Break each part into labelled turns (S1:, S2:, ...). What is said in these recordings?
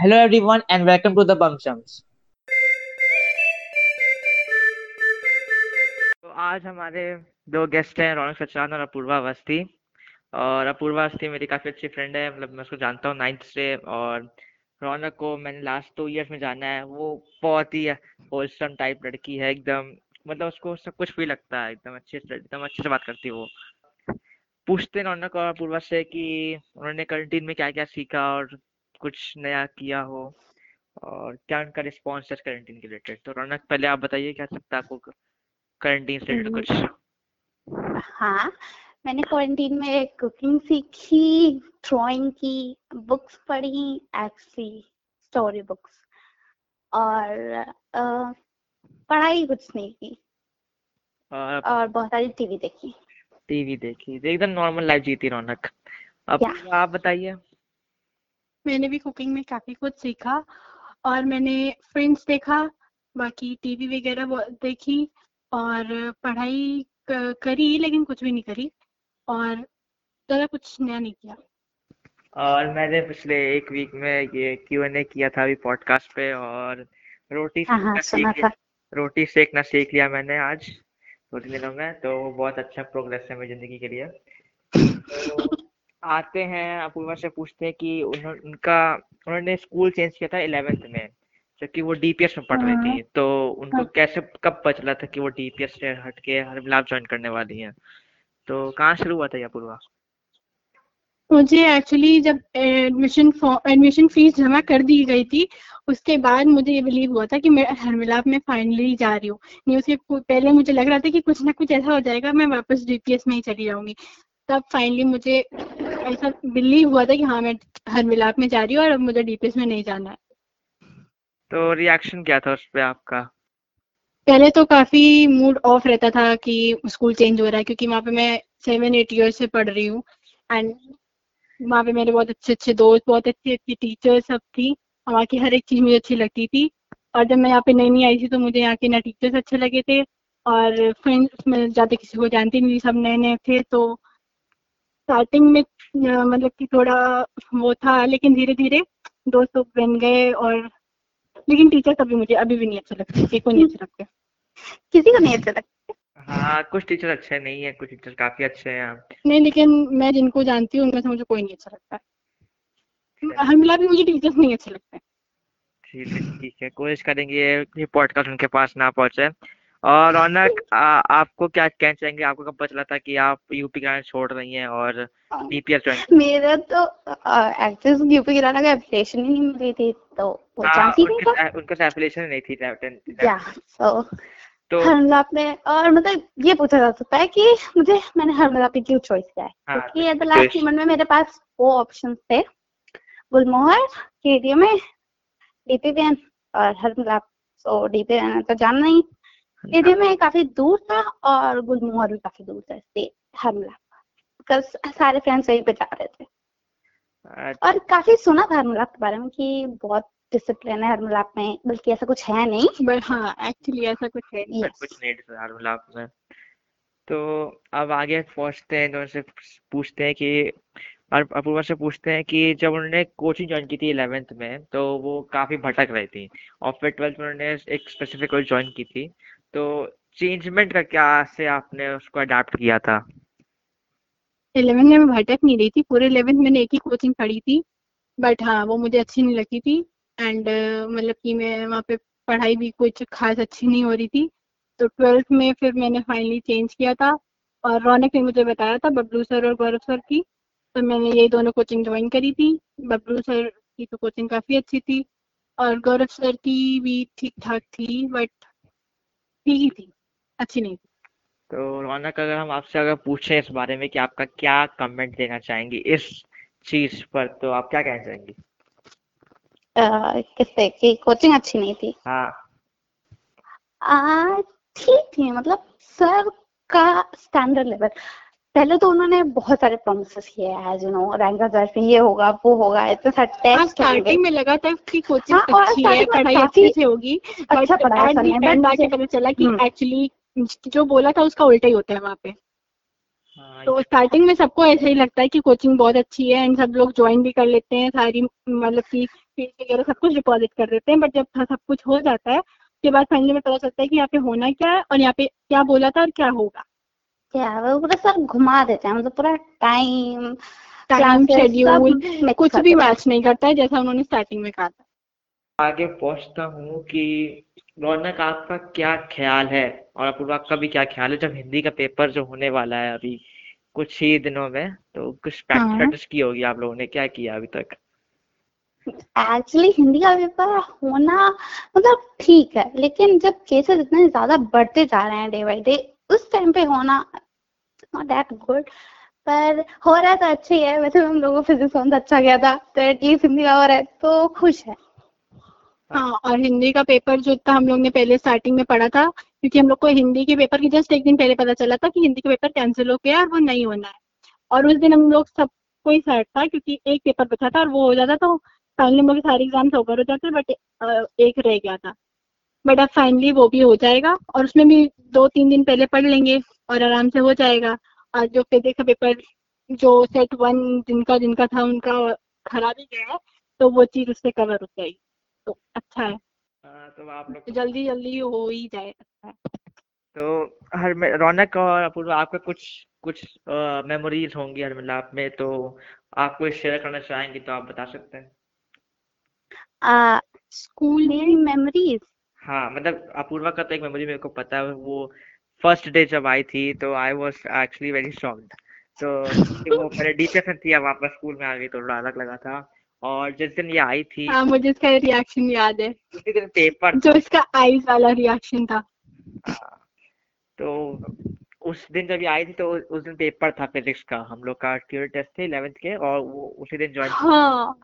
S1: Hello, everyone, and welcome to the Bum तो आज हमारे दो गेस्ट हैं, रौनक सचान और अपूर्वा अवस्थी। और अपूर्वा अवस्थी मेरी काफ़ी अच्छी फ्रेंड है मतलब मैं उसको जानता हूँ नाइन्थ से। और रौनक को मैंने लास्ट टू इयर्स में जाना है, वो बहुत ही होलसम टाइप लड़की है, एकदम मतलब उसको सब कुछ भी लगता है, एकदम अच्छे से, एकदम अच्छे से बात करती है वो। पूछते हैं रौनक और अपूर्वा से कि उन्होंने क्वारंटीन में क्या क्या सीखा और कुछ नया किया हो और क्या उनका रिस्पॉन्स है क्वारंटीन के रिलेटेड तो रौनक पहले आप बताइए क्या सकता है आपको क्वारंटीन से रिलेटेड कुछ?
S2: हाँ मैंने क्वारंटीन में कुकिंग सीखी ड्राइंग की बुक्स पढ़ी एक्चुअली स्टोरी बुक्स और अ, पढ़ाई कुछ नहीं की।
S1: और
S2: और बहुत सारी टीवी देखी।
S1: टीवी देखी एकदम नॉर्मल लाइफ जीती रौनक। अपूर्वा आप बताइए।
S3: मैंने भी कुकिंग में काफ़ी कुछ सीखा और मैंने फ्रेंड्स देखा बाकी टीवी वगैरह देखी और पढ़ाई करी लेकिन कुछ भी नहीं करी और ज़्यादा कुछ नया नहीं किया।
S1: और मैंने पिछले एक वीक में ये क्यू एन ए किया था अभी पॉडकास्ट पे और रोटी
S2: हाँ हाँ
S1: सेकना
S2: सुना
S1: सीख रोटी सेकना सीख लिया मैंने आज दो तीन दिनों में तो बहुत अच्छा प्रोग्रेस है मेरी ज़िंदगी के लिए। तो आते हैं अपूर्वा से पूछते हैं कि उन्हों, उनका उन्होंने स्कूल चेंज किया था इलेवेंथ में जबकि वो डीपीएस में पढ़ रही
S2: हाँ।
S1: थी तो उनको
S2: हाँ।
S1: कैसे कब पता चला था कि वो डीपीएस से हट के हर मिलाप ज्वाइन करने वाली हैं? तो कहाँ शुरू हुआ था ये अपूर्वा?
S3: मुझे एक्चुअली जब एडमिशन एडमिशन फ़ीस जमा कर दी गई थी उसके बाद मुझे ये बिलीव हुआ था कि मैं हरमिलाप में फाइनली जा रही हूँ। नहीं उसके पहले मुझे लग रहा था कि कुछ ना कुछ ऐसा हो जाएगा मैं वापस डीपीएस में ही चली जाऊँगी। तब फाइनली मुझे ऐसा बिलीव हुआ था कि हाँ मैं हरमिलाप में जा रही हूँ और अब मुझे डीपीएस में नहीं जाना है।
S1: तो रिएक्शन क्या था उस पे आपका?
S3: पहले तो काफ़ी मूड ऑफ़ रहता था कि स्कूल चेंज हो रहा है क्योंकि वहाँ पे मैं सेवन एट ईयर से पढ़ रही हूँ एंड वहाँ पे मेरे बहुत अच्छे अच्छे दोस्त बहुत अच्छी अच्छी टीचर सब थी। और वहाँ की हर एक चीज़ मुझे अच्छी लगती थी। और जब मैं यहाँ पे नई नई आई थी तो मुझे यहाँ के ना टीचर्स अच्छे लगे थे और फ्रेंड्स मैं ज़्यादा किसी को जानती नहीं थी सब नए नए थे तो स्टार्टिंग में मतलब कि थोड़ा वो था लेकिन धीरे धीरे दोस्त लोग बन गए और लेकिन टीचर्स अभी मुझे अभी भी नहीं अच्छे लगते किसी को नहीं अच्छे लगते।
S2: किसी को नहीं अच्छा लगता?
S1: हाँ कुछ टीचर अच्छे नहीं है कुछ टीचर काफ़ी अच्छे हैं
S3: नहीं लेकिन मैं जिनको जानती हूँ उनमें से मुझे कोई नहीं अच्छा लगता। है हमला भी मुझे टीचर्स नहीं अच्छे लगते। हैं
S1: ठीक है ठीक है कोशिश करेंगे ये पॉडकास्ट उनके पास ना पहुँचे। और रौनक आपको क्या कहना चाहेंगे आपको कब पता चला था कि आप यूपी का छोड़ रही हैं और डीपीएस ज्वाइन
S2: मेरा तो एक्ट्रेस यूपी गिराना का एप्लीकेशन ही नहीं मिली थी तो वो
S1: हाँ
S2: नहीं
S1: उनके उनके एप्लीकेशन नहीं थी
S2: या सो
S1: तो
S2: हरमलाप में और मतलब ये पूछा जा सकता है कि मुझे मैंने हरमलाप पे क्यों चॉइस किया है?
S1: हाँ,
S2: क्योंकि एट द लास्ट मोमेंट में मेरे पास वो ऑप्शन थे गुलमोहर केडीएम में डीपीवीएन और हरमलाप सो डीपीवीएन तो जानना ही केडीएम में काफ़ी दूर था और गुलमोहर भी काफ़ी दूर था इसलिए हरमलाप बिकॉज़ सारे फ्रेंड्स वहीं पे जा रहे थे।
S1: अच्छा,
S2: और काफ़ी सुना था हरमलाप के बारे में कि बहुत डिसिप्लिन है हरमलाप में बल्कि ऐसा कुछ है नहीं।
S3: बट हाँ एक्चुअली ऐसा कुछ है नहीं।
S1: कुछ नहीं यार मतलब में। तो अब आगे पहुँचते हैं तो उनसे पूछते हैं कि और अपूर्वा से पूछते हैं कि जब उन्होंने कोचिंग ज्वाइन की थी इलेवेंथ में तो वो काफ़ी भटक रही थी। और फिर ट्वेल्थ में उन्होंने एक स्पेसिफिक कोर्स ज्वाइन की थी। तो चेंजमेंट का क्या से आपने उसको अडाप्ट किया था?
S3: इलेवन में भटक नहीं रही थी। पूरे इलेवेंथ मैंने एक ही कोचिंग पढ़ी थी बट हाँ वो मुझे अच्छी नहीं लगती थी। एंड मतलब कि मैं वहाँ पे पढ़ाई भी कुछ खास अच्छी नहीं हो रही थी। तो ट्वेल्थ में फिर मैंने फाइनली चेंज किया था। और रौनक ने मुझे बताया था बबलू सर और गौरव सर की। तो मैंने यही दोनों कोचिंग ज्वाइन करी थी। बबलू सर की तो कोचिंग काफ़ी अच्छी थी। और गौरव सर की भी ठीक ठाक थी बट ठीक ही थी अच्छी नहीं थी।
S1: तो रौनक अगर हम आपसे अगर पूछे इस बारे में कि आपका क्या कमेंट देना चाहेंगी इस चीज़ पर तो आप क्या कहना चाहेंगी?
S2: अह, किससे कि कोचिंग अच्छी नहीं थी।
S1: हाँ।
S2: आ, ठीक थी मतलब सर का स्टैंडर्ड लेवल पहले तो उन्होंने बहुत सारे प्रोमिस किए एज यू नो रैंक ये होगा वो होगा इतने सारे
S3: हाँ
S2: टेस्ट
S3: स्टार्टिंग में लगा था कि कोचिंग
S2: हाँ,
S3: अच्छी है पढ़ाई अच्छे से होगी
S2: अच्छा
S3: बट
S2: पढ़ाया सर ने बट
S3: आके पता चला कि
S2: हम्म।
S3: एक्चुअली जो बोला था उसका उल्टा ही होता है वहाँ पे।
S1: हाँ
S3: तो स्टार्टिंग में सबको ऐसा ही लगता है कि कोचिंग बहुत अच्छी है एंड सब लोग ज्वाइन भी कर लेते हैं सारी मतलब की फ़ीस वगैरह सब कुछ डिपॉजिट कर देते हैं बट जब सब कुछ हो जाता है उसके बाद फाइनली में पता चलता है कि यहाँ पे होना क्या है और यहाँ पे क्या बोला था और क्या होगा।
S2: क्या वो पूरा सर घुमा देते हैं मतलब पूरा टाइम
S3: टाइम शेड्यूल कुछ भी मैच नहीं करता है जैसा उन्होंने स्टार्टिंग में कहा था।
S1: आगे पहुँचता हूँ कि रौनक आपका क्या ख्याल है? और अपूर्वा आपका भी क्या ख्याल है? जब हिंदी का पेपर जो होने वाला है अभी कुछ ही दिनों में तो कुछ
S2: हाँ।
S1: प्रैक्टिस प्रैक्टिस की होगी आप लोगों ने? क्या किया अभी तक?
S2: एक्चुअली हिंदी का पेपर होना मतलब ठीक है लेकिन जब केसेस इतने ज़्यादा बढ़ते जा रहे हैं डे बाई डे उस टाइम पे होना नॉट दैट गुड पर हो रहा है तो अच्छा ही। है वैसे हम लोगों फिजिक्स सा अच्छा गया था तो एटलीस्ट हिंदी का हो रहा है तो खुश है।
S3: हाँ। और हिंदी का पेपर जो था हम लोग ने पहले स्टार्टिंग में पढ़ा था क्योंकि हम लोग को हिंदी के पेपर की जस्ट एक दिन पहले पता चला था कि हिंदी का पेपर कैंसिल हो गया और वो नहीं होना है। और उस दिन हम लोग सब कोई सेट था क्योंकि एक पेपर बचा था और वो हो जाता तो फाइनली हम लोग के सारे एग्ज़ाम्स ओवर हो जाते बट एक रह गया था। बट अब फाइनली वो भी हो जाएगा और उसमें भी दो तीन दिन पहले पढ़ लेंगे और आराम से हो जाएगा। और जो फिजिक्स का पेपर जो सेट वन जिनका जिनका था उनका खराब ही गया है तो वो चीज़ उससे कवर हो जाएगी। तो अच्छा है।
S1: हाँ, तो आप लोग
S3: तो जल्दी जल्दी हो ही जाए अच्छा है।
S1: तो हर रौनक और अपूर्वा आपका कुछ कुछ मेमोरीज होंगी हर मिलाप में तो आप कोई शेयर करना चाहेंगे तो आप बता सकते हैं।
S3: स्कूल
S2: मेरी मेमोरीज
S1: हाँ मतलब अपूर्वा का तो एक मेमोरी मेरे को पता है वो फ़र्स्ट डे जब आई थी तो I was actually very shocked तो वो पहले डिप्रेशन थी अब वापस स्कूल में आ गई तो थोड़ा अलग लगा था। और जिस दिन ये आई थी
S3: हाँ मुझे इसका रिएक्शन याद है।
S1: उसी दिन पेपर
S3: जो इसका आईज वाला रिएक्शन था।
S1: तो उस दिन जब ये आई थी तो उस दिन पेपर था फिजिक्स का। हम लोग का थ्योरी टेस्ट थे इलेवेंथ के और वो उसी दिन ज्वाइन
S3: हाँ।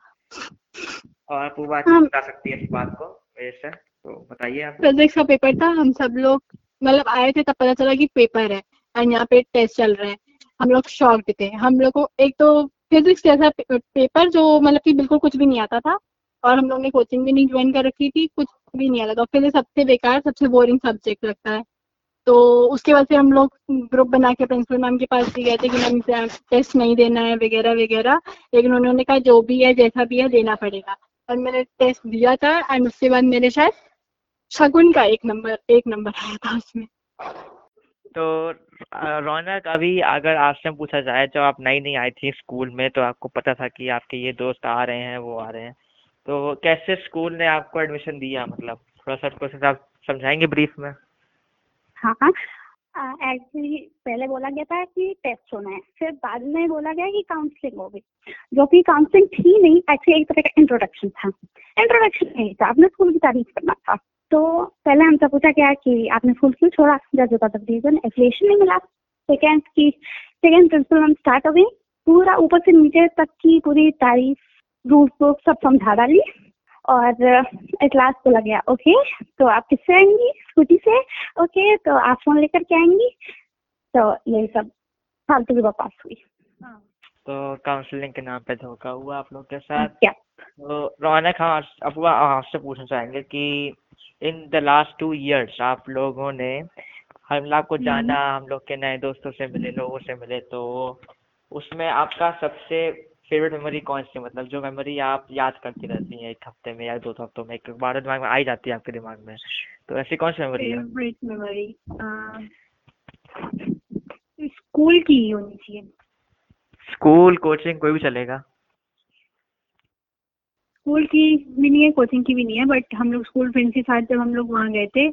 S1: और अपूर्वा
S2: हाँ।
S1: बता सकती है इस बात को मेरे से। तो बताइए आप।
S3: फिजिक्स का पेपर था, हम सब लोग मतलब आए थे तब पता चला कि पेपर है और यहाँ पे टेस्ट चल रहे हैं। हम लोग शॉक्ड थे। हम लोग को, एक तो फिजिक्स जैसा पेपर जो मतलब कि बिल्कुल कुछ भी नहीं आता था, और हम लोग ने कोचिंग भी नहीं ज्वाइन कर रखी थी, कुछ भी नहीं आता था। फिजिक्स सबसे बेकार, सबसे बोरिंग सब्जेक्ट लगता है। तो उसके बाद फिर हम लोग ग्रुप बना के प्रिंसिपल मैम के पास भी गए थे कि मैम टेस्ट नहीं देना है, वगैरह वगैरह। लेकिन उन्होंने कहा, जो भी है, जैसा भी है, देना पड़ेगा। और मैंने टेस्ट दिया था एंड उसके बाद मेरे शायद शगुन का एक नंबर एक नंबर आया था उसमें।
S1: तो रौनक अभी अगर आपसे पूछा जाए जब आप नई नई आई थी स्कूल में तो आपको पता था कि आपके ये दोस्त आ रहे हैं वो आ रहे हैं। तो कैसे स्कूल ने आपको एडमिशन दिया मतलब? थोड़ा सा प्रोसेस आप समझाएँगे ब्रीफ में?
S2: हाँ एक्चुअली पहले बोला गया था कि टेस्ट होना है फिर बाद में बोला गया कि काउंसलिंग होगी। जो कि काउंसलिंग थी नहीं एक्चुअली एक तरह का इंट्रोडक्शन था। इंट्रोडक्शन नहीं था आपने स्कूल की तारीफ़ करना था। तो पहले हमसे पूछा गया कि आपने स्कूल क्यों छोड़ा? जज ऑफ़ रीजन एफिलिएशन नहीं मिला। सेकेंड की सेकेंड प्रिंसिपल मैम स्टार्ट हो गई। पूरा ऊपर से नीचे तक की पूरी तारीफ़ रूल्स बुक सब समझा डाली और एट लास्ट बोला गया ओके तो आप किससे आएँगी? स्कूटी से? ओके तो आप फ़ोन लेकर के आएँगी? तो यही सब फालतू की बकवास हुई।
S1: तो काउंसलिंग के नाम पे धोखा हुआ आप लोग के साथ।
S2: क्या
S1: तो रौनक हम अब आपसे पूछना चाहेंगे कि in the last two years आप लोगों ने हम लोग को जाना हम लोग के नए दोस्तों से मिले लोगों से मिले तो उसमें आपका सबसे फेवरेट मेमोरी कौन सी मतलब जो मेमोरी आप याद करती रहती हैं एक हफ़्ते में या दो हफ्तों में एक बार दिमाग में आई जाती है आपके दिमाग में तो ऐसी कौन सी मेमोरी है?
S3: फेवरेट मेमोरी स्कूल की होनी चाहिए।
S1: स्कूल कोचिंग कोई भी चलेगा।
S3: स्कूल की भी नहीं है कोचिंग की भी नहीं है बट हम लोग स्कूल फ्रेंड्स के साथ जब हम लोग वहाँ गए थे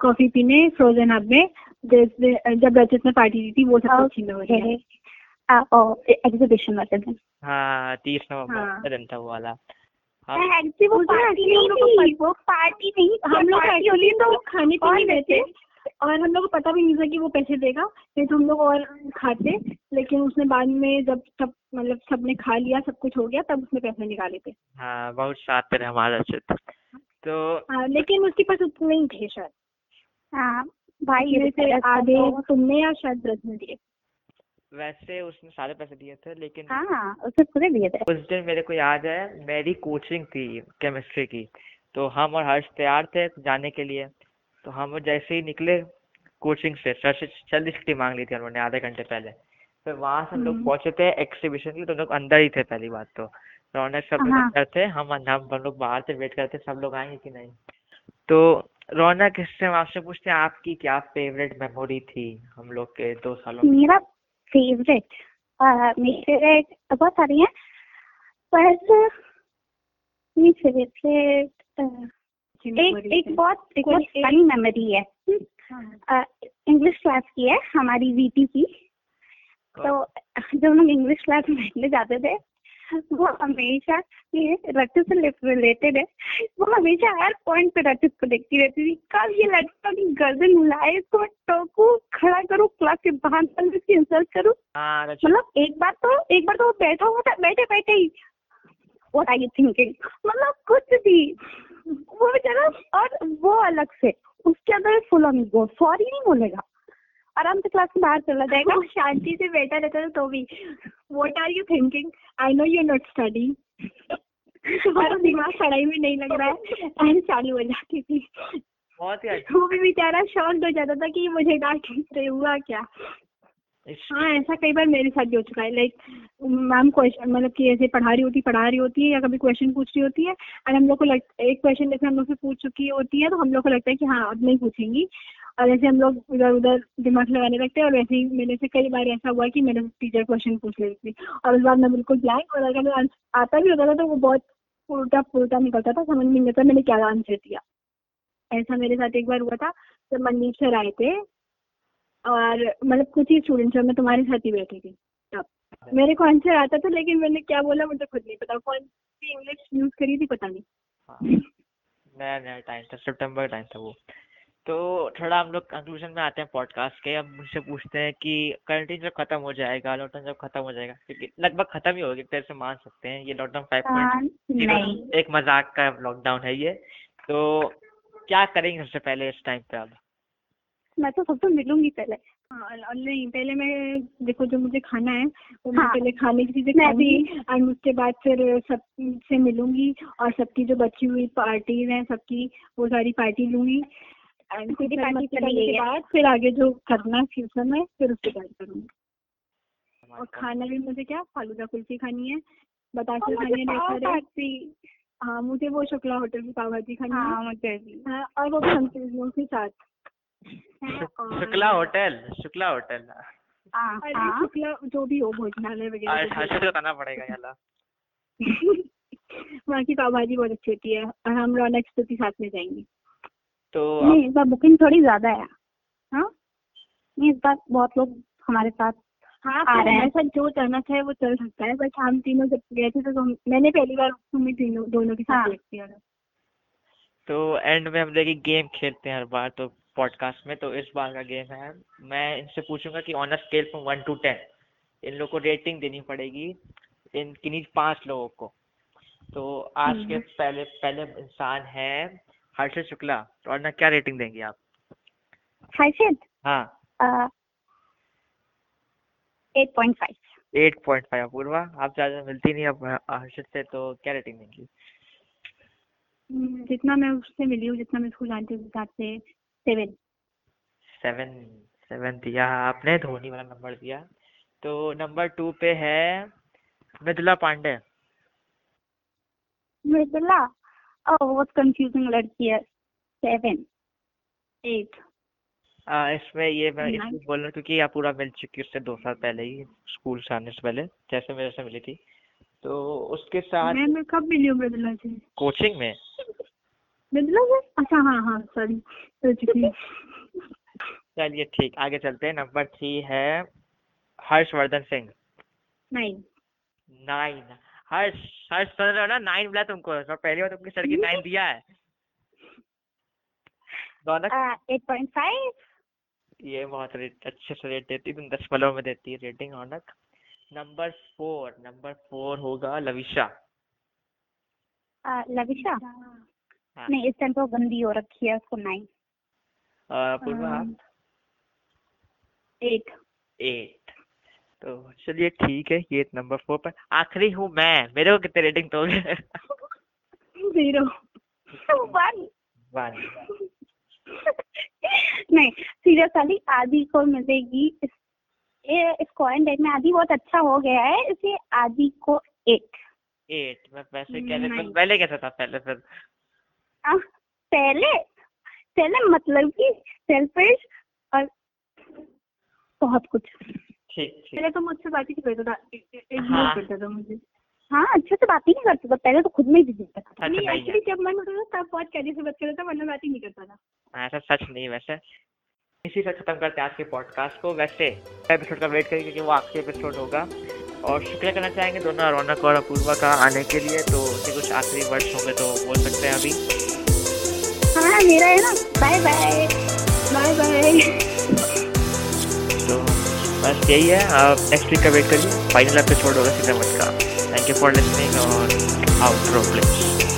S3: कॉफ़ी पीने फ्रोजन हब में जैसे जब रजत ने पार्टी दी थी वो सबसे अच्छी मेमोरी है
S2: एग्जीबिशन वाले दिन
S1: हाँ तीस नवंबर
S3: हाँ।
S1: का दिन था वो वाला। हाँ
S2: एक्चुअली वो पार्टी
S3: हम लोग
S2: नहीं वो पार्टी नहीं
S3: हम लोग
S2: पार्टी
S3: एक्चुअली तो खाने पीने गए थे।
S2: देते?
S3: और हम लोग को पता भी नहीं था कि वो पैसे देगा। नहीं तो हम लोग और खाते लेकिन उसने बाद में जब सब मतलब सबने खा लिया सब कुछ हो गया तब उसने पैसे निकाले थे।
S1: हाँ बहुत शातिर है हमारा चित्र तो।
S3: हाँ, लेकिन उसके पास उतने ही थे शायद।
S2: हाँ भाई
S3: से आधे तुमने या शायद ब्रज ने दिए?
S1: वैसे उसने सारे पैसे दिए थे लेकिन
S2: हाँ उसे पूरे दिए थे।
S1: उस दिन मेरे को याद है मेरी कोचिंग थी केमिस्ट्री की। तो हम और हर्ष तैयार थे जाने के लिए। तो हम जैसे ही निकले कोचिंग से सर से जल्दी छुट्टी मांग ली थी उन्होंने आधे घंटे पहले फिर वहाँ से हम लोग
S3: हम्म।
S1: पहुँचे थे एग्जीबिशन के लिए तो लोग अंदर ही थे पहली बात तो रौनक सब
S2: हाँ।
S1: अंदर थे हम हम हम लोग बाहर से वेट करते सब लोग आएँगे कि नहीं तो रौनक इससे हम आपसे पूछते हैं आपकी क्या फेवरेट मेमोरी थी हम लोग के दो सालों में
S2: मेरा फेवरेट मेरी फेवरेट बहुत सारी हैं पर मेरी फेवरेट एक एक बहुत एक बहुत फनी मेमोरी है। इंग्लिश क्लास की है हमारी वीटी की। तो जब हम लोग इंग्लिश क्लास में बैठने जाते थे वो हमेशा ये रटू से रिलेटेड है। वो हमेशा हर पॉइंट पे रटू को देखती रहती थी। कल ये लड़का की गर्दन हिलाए इसको टोकू खड़ा करूँ क्लास के बाहर निकल इसकी इंसल्ट करूँ?
S1: हाँ
S2: मतलब एक बार तो एक बार तो वो बैठा हुआ था बैठे बैठे ही। आर यू थिंकिंग मतलब कुछ भी। वो बेचारा और वो अलग से उसके अंदर फुल ऑन वो सॉरी नहीं बोलेगा। आराम से क्लास से बाहर चला जाएगा।
S3: वो शांति से बैठा रहता था तो भी। What are you thinking I know you not study तुम्हारा दिमाग पढ़ाई में नहीं लग रहा है। ऐसे चालू हो जाती थी।
S1: बहुत ही अच्छा
S3: वो भी बेचारा शॉक हो जाता था कि मुझे डांट रहे हुआ क्या? हाँ ऐसा कई बार मेरे साथ भी हो चुका है। लाइक मैम क्वेश्चन मतलब कि ऐसे पढ़ा रही होती, पढ़ा रही होती है या कभी क्वेश्चन पूछ रही होती है और हम लोग को लग, एक क्वेश्चन जैसे हम लोग से पूछ चुकी होती है तो हम लोग को लगता है कि हाँ अब नहीं पूछेंगी। और ऐसे हम लोग इधर उधर दिमाग लगाने लगते हैं और वैसे ही मेरे से कई बार ऐसा हुआ कि मेरे टीचर क्वेश्चन पूछ लेती थी। और उस बार मैं बिल्कुल ब्लैंक और अगर मैं आता भी होता था तो वो बहुत उल्टा पुल्टा निकलता था, समझ नहीं आता मैंने क्या आंसर दिया। ऐसा मेरे साथ एक बार हुआ था, जब मनदीप सर आए थे और मतलब कुछ ही स्टूडेंट्स और मैं तुम्हारे साथ ही बैठी थी। तब मेरे को आंसर आता था लेकिन मैंने क्या बोला मुझे खुद नहीं पता। कौन सी इंग्लिश यूज़ करी थी पता नहीं।
S1: हाँ, नया नया टाइम था सितंबर टाइम था वो। तो थोड़ा हम लोग कंक्लूजन में आते हैं पॉडकास्ट के। अब मुझसे पूछते हैं कि क्वारंटीन जब खत्म हो जाएगा लॉकडाउन जब खत्म हो जाएगा क्योंकि लगभग खत्म ही हो गया एक तरह से मान सकते हैं। ये लॉकडाउन फाइव पॉइंट
S2: हाँ,
S1: एक मज़ाक का लॉकडाउन है ये। तो क्या करेंगे सबसे पहले इस टाइम पे अब?
S2: मैं तो सबसे मिलूँगी पहले।
S3: हाँ नहीं पहले मैं देखो जो मुझे खाना है वो मैं
S2: हाँ,
S3: पहले खाने की चीज़ें
S2: मैं
S3: खाऊँगी और उसके बाद फिर सबसे मिलूँगी और सबकी जो बची हुई पार्टीज़ हैं सबकी वो सारी पार्टी लूँगी। एंड फिर
S2: पार्टी
S3: के बाद फिर आगे जो करना है फ्यूचर में फिर उसके बाद करूँगी। और खाना भी मुझे क्या फालूदा कुल्फी खानी है
S2: मुझे
S3: खानी है। है। मुझे वो शुक्ला होटल की पाव भाजी खानी है।
S2: हाँ मुझे भी।
S3: हाँ, और वो के साथ। है, और-
S1: शुक्ला होटल शुक्ला होटल।
S2: हाँ हाँ
S3: शुक्ला जो भी हो भोजनालय वगैरह
S1: बताना पड़ेगा याला
S3: वहाँ की पाव भाजी बहुत अच्छी होती है और हम रौनक स्तुति साथ में जाएँगे
S1: तो
S2: नहीं इस बार बुकिंग थोड़ी ज़्यादा है। हाँ? नहीं इस बार बहुत लोग हमारे साथ
S3: हाँ
S2: आ रहे हैं।
S3: जो चलना चाहे वो चल सकता है बट हम तीनों जब गए थे तो मैंने पहली बार तुम्हें तीनों दोनों के साथ
S2: हाँ।
S1: तो एंड में हम देखिए गेम खेलते हैं हर बार तो पॉडकास्ट में तो इस बार का गेम है। मैं इनसे पूछूँगा कि on a scale from one to ten इन लोगों को रेटिंग देनी पड़ेगी इन किन्हीं पाँच लोगों को। तो आज के पहले पहले इंसान है हर्षद शुक्ला तो और ना क्या रेटिंग देंगे आप?
S2: हर्षद?
S1: हाँ।
S2: Eight point five
S1: eight point five Apurva आप ज़्यादा मिलती नहीं अब हर्षद से तो क्या रेटिंग देंगी?
S3: हम्म, जितना मैं उससे मिली हूँ जितना मैं उसको जानती हूँ हिसाब से सेवन
S1: सेवन सेवन दिया। आपने धोनी वाला नंबर दिया। तो नंबर टू पे है मृदुला पांडे।
S2: मृदुला? ओह बहुत कंफ्यूजिंग लड़की है। सेवन
S3: एट
S1: आ, इसमें ये मैं. इसलिए बोल रहा हूँ क्योंकि आप पूरा मिल चुकी उससे दो साल पहले ही स्कूल से आने से पहले जैसे मेरे से मिली थी। तो उसके साथ
S3: मैं मैं कब मिली हूँ मृदुला से?
S1: कोचिंग में।
S3: मृदुला से अच्छा हाँ हाँ सॉरी हूँ।
S1: चलिए ठीक आगे चलते हैं। नंबर थ्री है हर्षवर्धन सिंह।
S2: नाइन
S1: नाइन हर्ष हर्ष सुन रहे हो ना नाइन मिला तुमको। और पहली बार तुमने सर की नाइन दिया है। रौनक?
S2: एट पॉइंट फाइव
S1: ये बहुत रेट अच्छे से रेट देती तुम दशमलव में देती है rating Raunak. Number four number four होगा लविशा।
S2: लविशा?
S1: हाँ
S2: नहीं इस टाइम तो गंदी हो रखी है उसको नाइन
S1: पूर्वा।
S3: एट
S1: एट तो चलिए ठीक है ये नंबर फोर पर। आखिरी हूँ मैं मेरे को कितने रेटिंग दोगे?
S3: ज़ीरो
S2: वन
S1: वन
S2: नहीं सीरियस वाली आदि को मिलेगी। इस ये इस क्वारंटाइन में आदि बहुत अच्छा हो गया है इसलिए आदि को एट
S1: एट मैं वैसे कहने
S3: नहीं।
S1: पहले कैसा था पहले फिर
S2: पहले पहले मतलब कि सेल्फिश और बहुत कुछ।
S1: ठीक ठीक।
S3: पहले तो मुझसे बात ही नहीं करता था। इग्नोर
S1: हाँ।
S3: करता था मुझे।
S2: हाँ अच्छे से बात ही नहीं करता था। पहले तो खुद में ही बिज़ी था।
S1: अच्छा
S3: नहीं
S1: नहीं है।
S3: एक्चुअली जब मन होता था तब बहुत कैसे से बात करता था वरना बात ही नहीं करता था।
S1: ऐसा सच नहीं वैसे। इसी से खत्म करते हैं आज के पॉडकास्ट को। वैसे एपिसोड का वेट करेंगे क्योंकि वो आखिरी एपिसोड होगा। और शुक्रिया करना चाहेंगे दोनों रौनक और अपूर्वा का आने के लिए। तो उनके कुछ आखिरी वर्ड्स होंगे तो बोल सकते हैं अभी।
S2: हाँ मेरा है ना। बाय बाय
S3: बाय बाय
S1: तो बस यही है। आप नेक्स्ट वीक का वेट करिए। फाइनल एपिसोड होगा सीधा मत का thank you for listening over out please